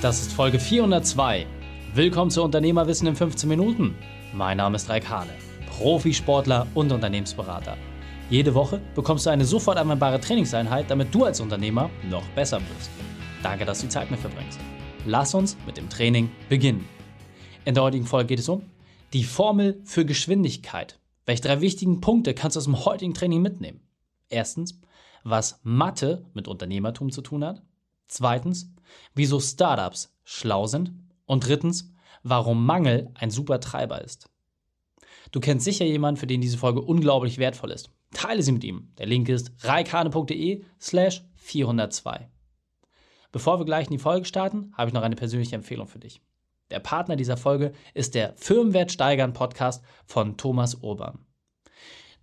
Das ist Folge 402. Willkommen zu Unternehmerwissen in 15 Minuten. Mein Name ist Raik Hane, Profisportler und Unternehmensberater. Jede Woche bekommst du eine sofort anwendbare Trainingseinheit, damit du als Unternehmer noch besser wirst. Danke, dass du die Zeit mit verbringst. Lass uns mit dem Training beginnen. In der heutigen Folge geht es um die Formel für Geschwindigkeit. Welche drei wichtigen Punkte kannst du aus dem heutigen Training mitnehmen? Erstens, was Mathe mit Unternehmertum zu tun hat. Zweitens, wieso Startups schlau sind. Und drittens, warum Mangel ein super Treiber ist. Du kennst sicher jemanden, für den diese Folge unglaublich wertvoll ist. Teile sie mit ihm. Der Link ist reikane.de slash 402. Bevor wir gleich in die Folge starten, habe ich noch eine persönliche Empfehlung für dich. Der Partner dieser Folge ist der Firmenwert steigern Podcast von Thomas Urban.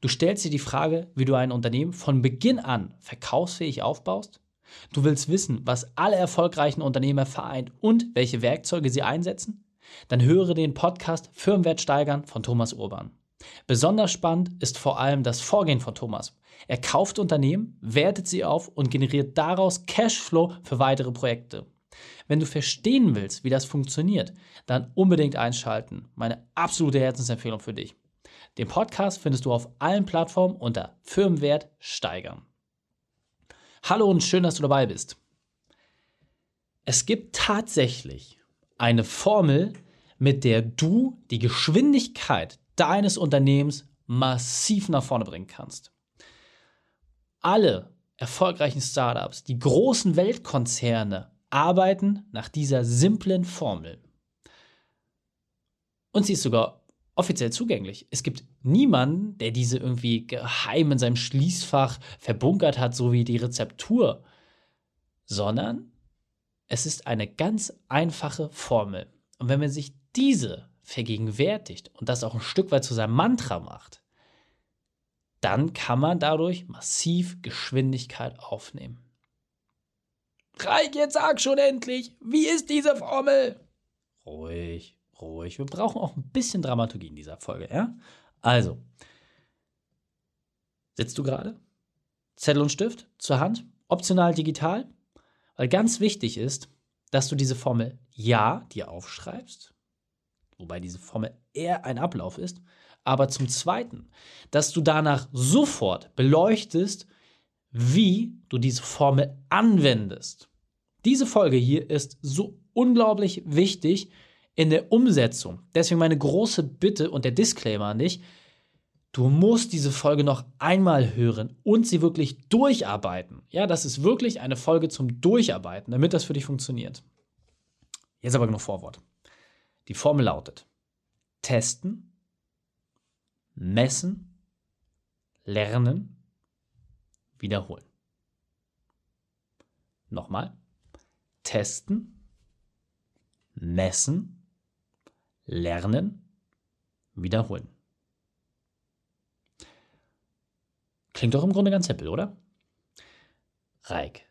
Du stellst dir die Frage, wie du ein Unternehmen von Beginn an verkaufsfähig aufbaust? Du willst wissen, was alle erfolgreichen Unternehmer vereint und welche Werkzeuge sie einsetzen? Dann höre den Podcast Firmenwert steigern von Thomas Urban. Besonders spannend ist vor allem das Vorgehen von Thomas. Er kauft Unternehmen, wertet sie auf und generiert daraus Cashflow für weitere Projekte. Wenn du verstehen willst, wie das funktioniert, dann unbedingt einschalten. Meine absolute Herzensempfehlung für dich. Den Podcast findest du auf allen Plattformen unter Firmenwert steigern. Hallo und schön, dass du dabei bist. Es gibt tatsächlich eine Formel, mit der du die Geschwindigkeit deines Unternehmens massiv nach vorne bringen kannst. Alle erfolgreichen Startups, die großen Weltkonzerne arbeiten nach dieser simplen Formel. Und sie ist sogar offiziell zugänglich. Es gibt niemanden, der diese irgendwie geheim in seinem Schließfach verbunkert hat, so wie die Rezeptur, sondern es ist eine ganz einfache Formel. Und wenn man sich diese vergegenwärtigt und das auch ein Stück weit zu seinem Mantra macht, dann kann man dadurch massiv Geschwindigkeit aufnehmen. Reich, jetzt sag schon endlich, wie ist diese Formel? Ruhig, ruhig. Wir brauchen auch ein bisschen Dramaturgie in dieser Folge, ja? Also, sitzt du gerade? Zettel und Stift zur Hand, optional digital, weil ganz wichtig ist, dass du diese Formel ja dir aufschreibst, wobei diese Formel eher ein Ablauf ist, aber zum Zweiten, dass du danach sofort beleuchtest, wie du diese Formel anwendest. Diese Folge hier ist so unglaublich wichtig, in der Umsetzung. Deswegen meine große Bitte und der Disclaimer an dich. Du musst diese Folge noch einmal hören und sie wirklich durcharbeiten. Ja, das ist wirklich eine Folge zum Durcharbeiten, damit das für dich funktioniert. Jetzt aber genug Vorwort. Die Formel lautet: Testen, messen, lernen, wiederholen. Nochmal. Testen, messen, lernen, wiederholen. Klingt doch im Grunde ganz simpel, oder? Reik.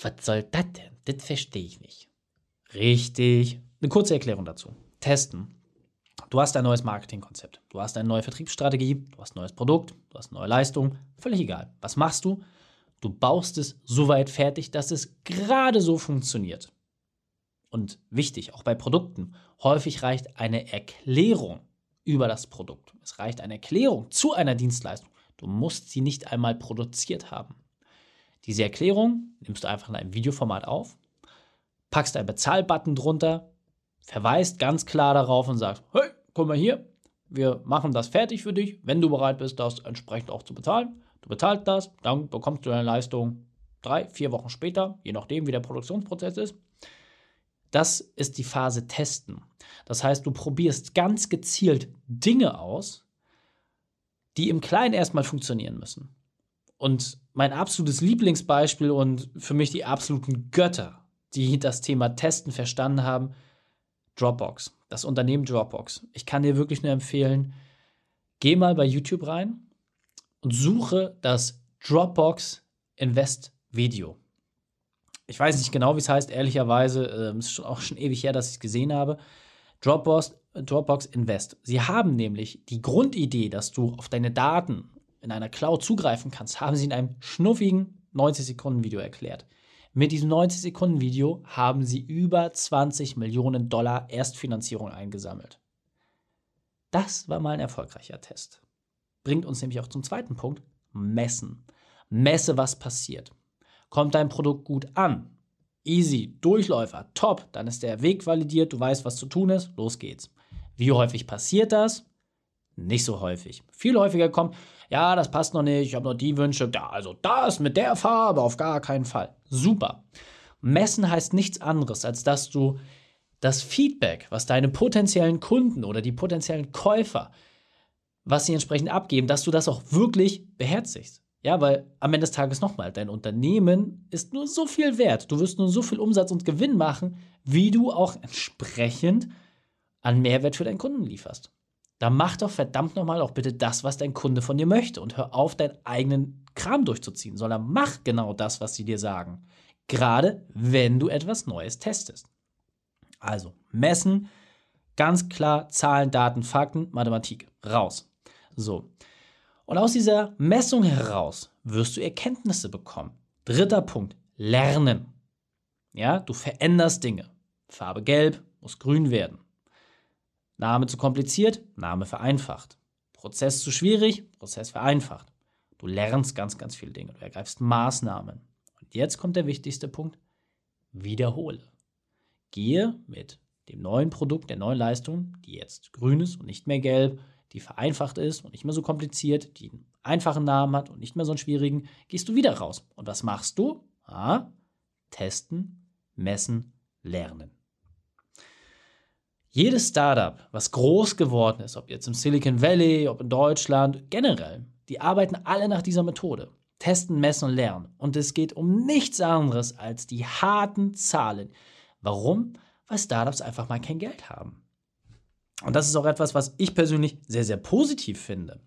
Was soll das denn? Das verstehe ich nicht. Richtig. Eine kurze Erklärung dazu. Testen. Du hast ein neues Marketingkonzept. Du hast eine neue Vertriebsstrategie. Du hast ein neues Produkt. Du hast eine neue Leistung. Völlig egal. Was machst du? Du baust es so weit fertig, dass es gerade so funktioniert und wichtig, auch bei Produkten, häufig reicht eine Erklärung über das Produkt. Es reicht eine Erklärung zu einer Dienstleistung. Du musst sie nicht einmal produziert haben. Diese Erklärung nimmst du einfach in einem Videoformat auf, packst einen Bezahlbutton drunter, verweist ganz klar darauf und sagst, hey, guck mal hier, wir machen das fertig für dich, wenn du bereit bist, das entsprechend auch zu bezahlen. Du bezahlst das, dann bekommst du deine Leistung drei, vier Wochen später, je nachdem, wie der Produktionsprozess ist. Das ist die Phase Testen. Das heißt, du probierst ganz gezielt Dinge aus, die im Kleinen erstmal funktionieren müssen. Und mein absolutes Lieblingsbeispiel und für mich die absoluten Götter, die das Thema Testen verstanden haben, Dropbox, das Unternehmen Dropbox. Ich kann dir wirklich nur empfehlen, geh mal bei YouTube rein und suche das Dropbox Invest Video ich weiß nicht genau, wie es heißt, ehrlicherweise, äh, ist schon auch schon ewig her, dass ich es gesehen habe. Dropbox, Dropbox Invest. Sie haben nämlich die Grundidee, dass du auf deine Daten in einer Cloud zugreifen kannst, haben sie in einem schnuffigen 90 Sekunden Video erklärt. Mit diesem 90-Sekunden-Video haben sie über 20 Millionen Dollar Erstfinanzierung eingesammelt. Das war mal ein erfolgreicher Test. Bringt uns nämlich auch zum zweiten Punkt, messen. Messe, was passiert. Kommt dein Produkt gut an? Easy, Durchläufer, top, dann ist der Weg validiert, du weißt, was zu tun ist, los geht's. Wie häufig passiert das? Nicht so häufig. Viel häufiger kommt, ja, das passt noch nicht, ich habe noch die Wünsche, ja, also das mit der Farbe auf gar keinen Fall. Super. Messen heißt nichts anderes, als dass du das Feedback, was deine potenziellen Kunden oder die potenziellen Käufer, was sie entsprechend abgeben, dass du das auch wirklich beherzigst. Ja, weil am Ende des Tages nochmal, dein Unternehmen ist nur so viel wert. Du wirst nur so viel Umsatz und Gewinn machen, wie du auch entsprechend an Mehrwert für deinen Kunden lieferst. Da mach doch verdammt nochmal auch bitte das, was dein Kunde von dir möchte und hör auf, deinen eigenen Kram durchzuziehen, sondern mach genau das, was sie dir sagen. Gerade wenn du etwas Neues testest. Also messen, ganz klar Zahlen, Daten, Fakten, Mathematik, raus. So, und aus dieser Messung heraus wirst du Erkenntnisse bekommen. Dritter Punkt, lernen. Ja, du veränderst Dinge. Farbe gelb muss grün werden. Name zu kompliziert, Name vereinfacht. Prozess zu schwierig, Prozess vereinfacht. Du lernst ganz, ganz viele Dinge. Du ergreifst Maßnahmen. Und jetzt kommt der wichtigste Punkt. Wiederhole. Gehe mit dem neuen Produkt, der neuen Leistung, die jetzt grün ist und nicht mehr gelb, die vereinfacht ist und nicht mehr so kompliziert, die einen einfachen Namen hat und nicht mehr so einen schwierigen, gehst du wieder raus. Und was machst du? Ah, testen, messen, lernen. Jedes Startup, was groß geworden ist, ob jetzt im Silicon Valley, ob in Deutschland, generell, die arbeiten alle nach dieser Methode. Testen, messen und lernen. Und es geht um nichts anderes als die harten Zahlen. Warum? Weil Startups einfach mal kein Geld haben. Und das ist auch etwas, was ich persönlich sehr, sehr positiv finde.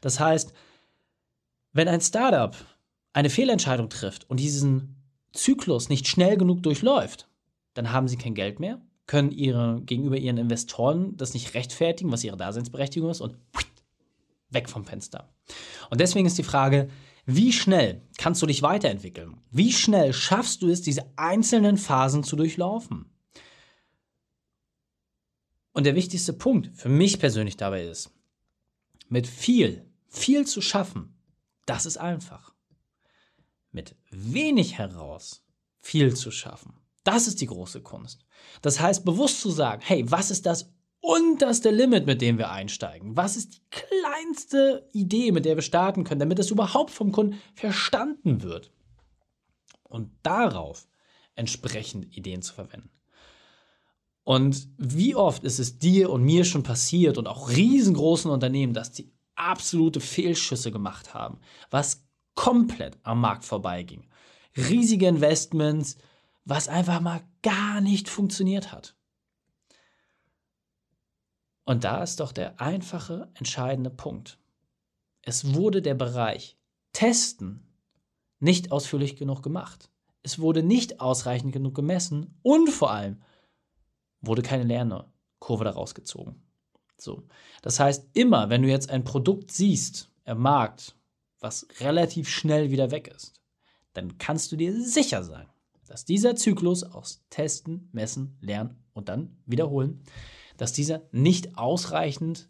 Das heißt, wenn ein Startup eine Fehlentscheidung trifft und diesen Zyklus nicht schnell genug durchläuft, dann haben sie kein Geld mehr, können ihre, gegenüber ihren Investoren das nicht rechtfertigen, was ihre Daseinsberechtigung ist und weg vom Fenster. Und deswegen ist die Frage, wie schnell kannst du dich weiterentwickeln? Wie schnell schaffst du es, diese einzelnen Phasen zu durchlaufen? Und der wichtigste Punkt für mich persönlich dabei ist, mit viel, viel zu schaffen, das ist einfach. Mit wenig heraus viel zu schaffen, das ist die große Kunst. Das heißt, bewusst zu sagen, hey, was ist das unterste Limit, mit dem wir einsteigen? Was ist die kleinste Idee, mit der wir starten können, damit es überhaupt vom Kunden verstanden wird? Und darauf entsprechend Ideen zu verwenden. Und wie oft ist es dir und mir schon passiert und auch riesengroßen Unternehmen, dass die absolute Fehlschüsse gemacht haben, was komplett am Markt vorbeiging. Riesige Investments, was einfach mal gar nicht funktioniert hat. Und da ist doch der einfache, entscheidende Punkt. Es wurde der Bereich Testen nicht ausführlich genug gemacht. Es wurde nicht ausreichend genug gemessen und vor allem wurde keine Lernkurve daraus gezogen. So. Das heißt, immer, wenn du jetzt ein Produkt siehst, am Markt, was relativ schnell wieder weg ist, dann kannst du dir sicher sein, dass dieser Zyklus aus Testen, Messen, Lernen und dann wiederholen, dass dieser nicht ausreichend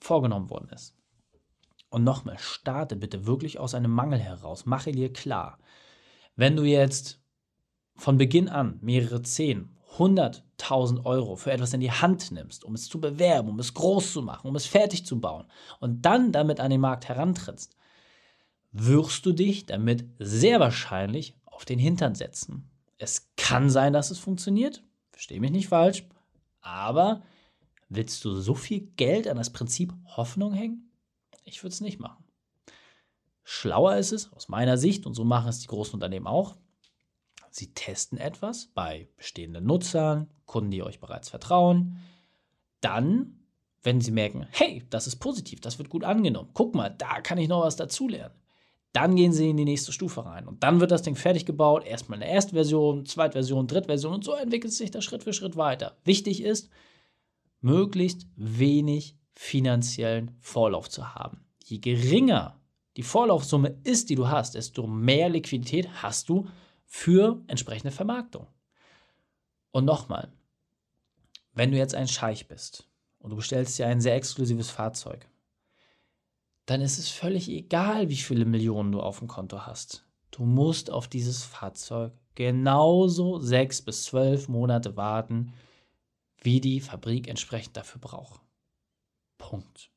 vorgenommen worden ist. Und nochmal, starte bitte wirklich aus einem Mangel heraus. Mache dir klar, wenn du jetzt von Beginn an mehrere 10, 100.000 Euro für etwas in die Hand nimmst, um es zu bewerben, um es groß zu machen, um es fertig zu bauen und dann damit an den Markt herantrittst, wirst du dich damit sehr wahrscheinlich auf den Hintern setzen. Es kann sein, dass es funktioniert, verstehe mich nicht falsch, aber willst du so viel Geld an das Prinzip Hoffnung hängen? Ich würde es nicht machen. Schlauer ist es aus meiner Sicht, und so machen es die großen Unternehmen auch, Sie testen etwas bei bestehenden Nutzern, Kunden, die euch bereits vertrauen. Dann, wenn Sie merken, hey, das ist positiv, das wird gut angenommen, guck mal, da kann ich noch was dazulernen. Dann gehen Sie in die nächste Stufe rein und dann wird das Ding fertig gebaut. Erstmal eine erste Version, zweite Version, dritte Version und so entwickelt sich das Schritt für Schritt weiter. Wichtig ist, möglichst wenig finanziellen Vorlauf zu haben. Je geringer die Vorlaufsumme ist, die du hast, desto mehr Liquidität hast du für entsprechende Vermarktung. Und nochmal, wenn du jetzt ein Scheich bist und du bestellst dir ein sehr exklusives Fahrzeug, dann ist es völlig egal, wie viele Millionen du auf dem Konto hast. Du musst auf dieses Fahrzeug genauso sechs bis zwölf Monate warten, wie die Fabrik entsprechend dafür braucht. Punkt.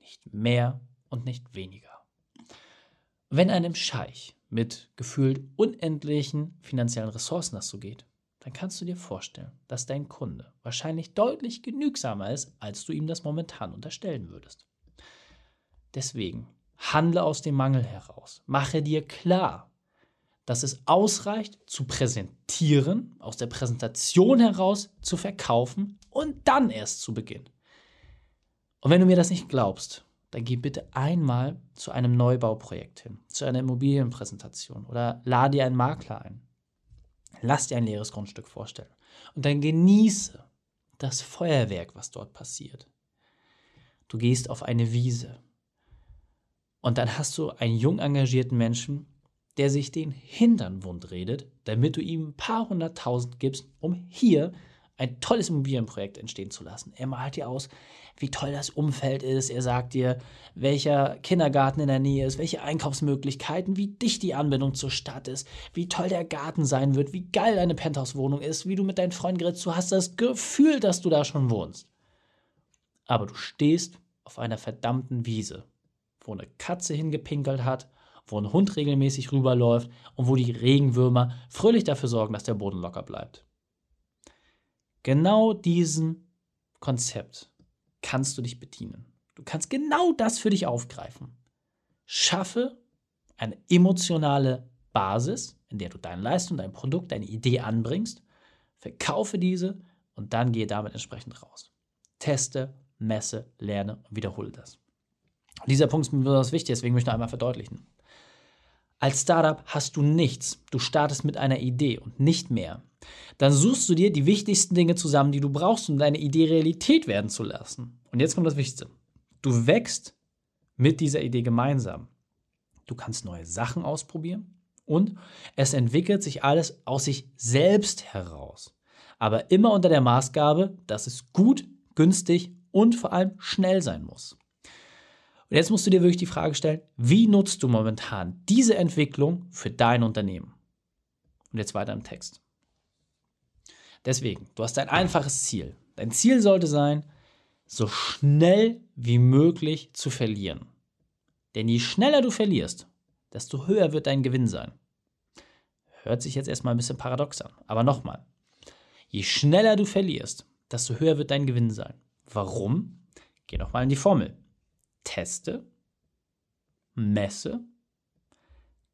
Nicht mehr und nicht weniger. Wenn einem Scheich mit gefühlt unendlichen finanziellen Ressourcen das so geht, dann kannst du dir vorstellen, dass dein Kunde wahrscheinlich deutlich genügsamer ist, als du ihm das momentan unterstellen würdest. Deswegen handle aus dem Mangel heraus. Mache dir klar, dass es ausreicht zu präsentieren, aus der Präsentation heraus zu verkaufen und dann erst zu beginnen. Und wenn du mir das nicht glaubst, dann geh bitte einmal zu einem Neubauprojekt hin, zu einer Immobilienpräsentation oder lade dir einen Makler ein. Lass dir ein leeres Grundstück vorstellen und dann genieße das Feuerwerk, was dort passiert. Du gehst auf eine Wiese und dann hast du einen jung engagierten Menschen, der sich den Hintern wund redet, damit du ihm ein paar hunderttausend gibst, um hier ein tolles Immobilienprojekt entstehen zu lassen. Er malt dir aus, wie toll das Umfeld ist. Er sagt dir, welcher Kindergarten in der Nähe ist, welche Einkaufsmöglichkeiten, wie dicht die Anbindung zur Stadt ist, wie toll der Garten sein wird, wie geil deine Penthouse-Wohnung ist, wie du mit deinen Freunden gerätst. Du hast das Gefühl, dass du da schon wohnst. Aber du stehst auf einer verdammten Wiese, wo eine Katze hingepinkelt hat, wo ein Hund regelmäßig rüberläuft und wo die Regenwürmer fröhlich dafür sorgen, dass der Boden locker bleibt. Genau diesem Konzept kannst du dich bedienen. Du kannst genau das für dich aufgreifen. Schaffe eine emotionale Basis, in der du deine Leistung, dein Produkt, deine Idee anbringst, verkaufe diese und dann gehe damit entsprechend raus. Teste, messe, lerne und wiederhole das. dieser Punkt ist mir besonders wichtig, deswegen möchte ich noch einmal verdeutlichen. Als Startup hast du nichts. Du startest mit einer Idee und nicht mehr. Dann suchst du dir die wichtigsten Dinge zusammen, die du brauchst, um deine Idee Realität werden zu lassen. Und jetzt kommt das Wichtigste. Du wächst mit dieser Idee gemeinsam. Du kannst neue Sachen ausprobieren und es entwickelt sich alles aus sich selbst heraus. Aber immer unter der Maßgabe, dass es gut, günstig und vor allem schnell sein muss. Und jetzt musst du dir wirklich die Frage stellen, wie nutzt du momentan diese Entwicklung für dein Unternehmen? Und jetzt weiter im Text. Deswegen, du hast ein einfaches Ziel. Dein Ziel sollte sein, so schnell wie möglich zu verlieren. Denn je schneller du verlierst, desto höher wird dein Gewinn sein. Hört sich jetzt erstmal ein bisschen paradox an, aber nochmal. Je schneller du verlierst, desto höher wird dein Gewinn sein. Warum? Geh nochmal in die Formel teste, messe,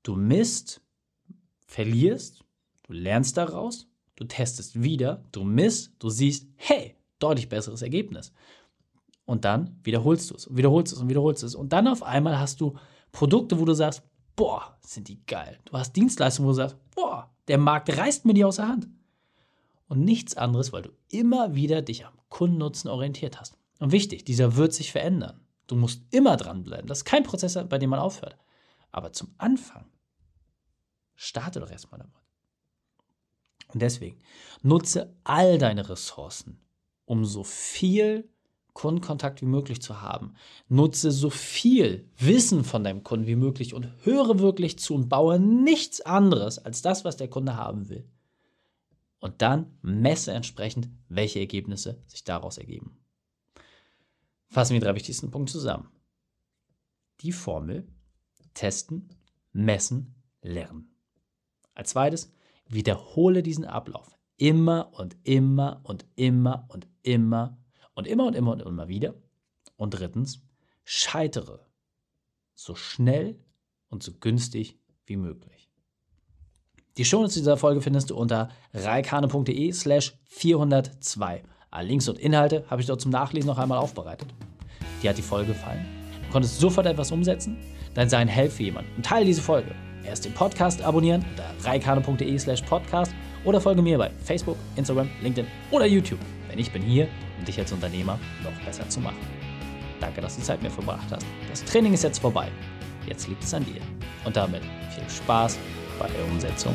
du misst, verlierst, du lernst daraus, du testest wieder, du misst, du siehst, hey, deutlich besseres Ergebnis. Und dann wiederholst du es wiederholst es und wiederholst es. Und dann auf einmal hast du Produkte, wo du sagst, boah, sind die geil. Du hast Dienstleistungen, wo du sagst, boah, der Markt reißt mir die aus der Hand. Und nichts anderes, weil du immer wieder dich am Kundennutzen orientiert hast. Und wichtig, dieser wird sich verändern. Du musst immer dranbleiben. Das ist kein Prozess, bei dem man aufhört. Aber zum Anfang, starte doch erstmal damit. Und deswegen, nutze all deine Ressourcen, um so viel Kundenkontakt wie möglich zu haben. Nutze so viel Wissen von deinem Kunden wie möglich und höre wirklich zu und baue nichts anderes als das, was der Kunde haben will. Und dann messe entsprechend, welche Ergebnisse sich daraus ergeben. Fassen wir die drei wichtigsten Punkte zusammen. Die Formel testen, messen, lernen. Als zweites, wiederhole diesen Ablauf immer und immer und immer und immer und immer und immer und immer wieder. Und drittens, scheitere so schnell und so günstig wie möglich. Die Shownotes dieser Folge findest du unter reikane.de slash 402. Alle Links und Inhalte habe ich dort zum Nachlesen noch einmal aufbereitet. Dir hat die Folge gefallen? Du konntest sofort etwas umsetzen? Dann sei ein Helfer für jemanden und teile diese Folge. Erst den Podcast abonnieren unter reikane.de slash podcast oder folge mir bei Facebook, Instagram, LinkedIn oder YouTube. Denn ich bin hier, um dich als Unternehmer noch besser zu machen. Danke, dass du Zeit mit mir verbracht hast. Das Training ist jetzt vorbei. Jetzt liegt es an dir. Und damit viel Spaß bei der Umsetzung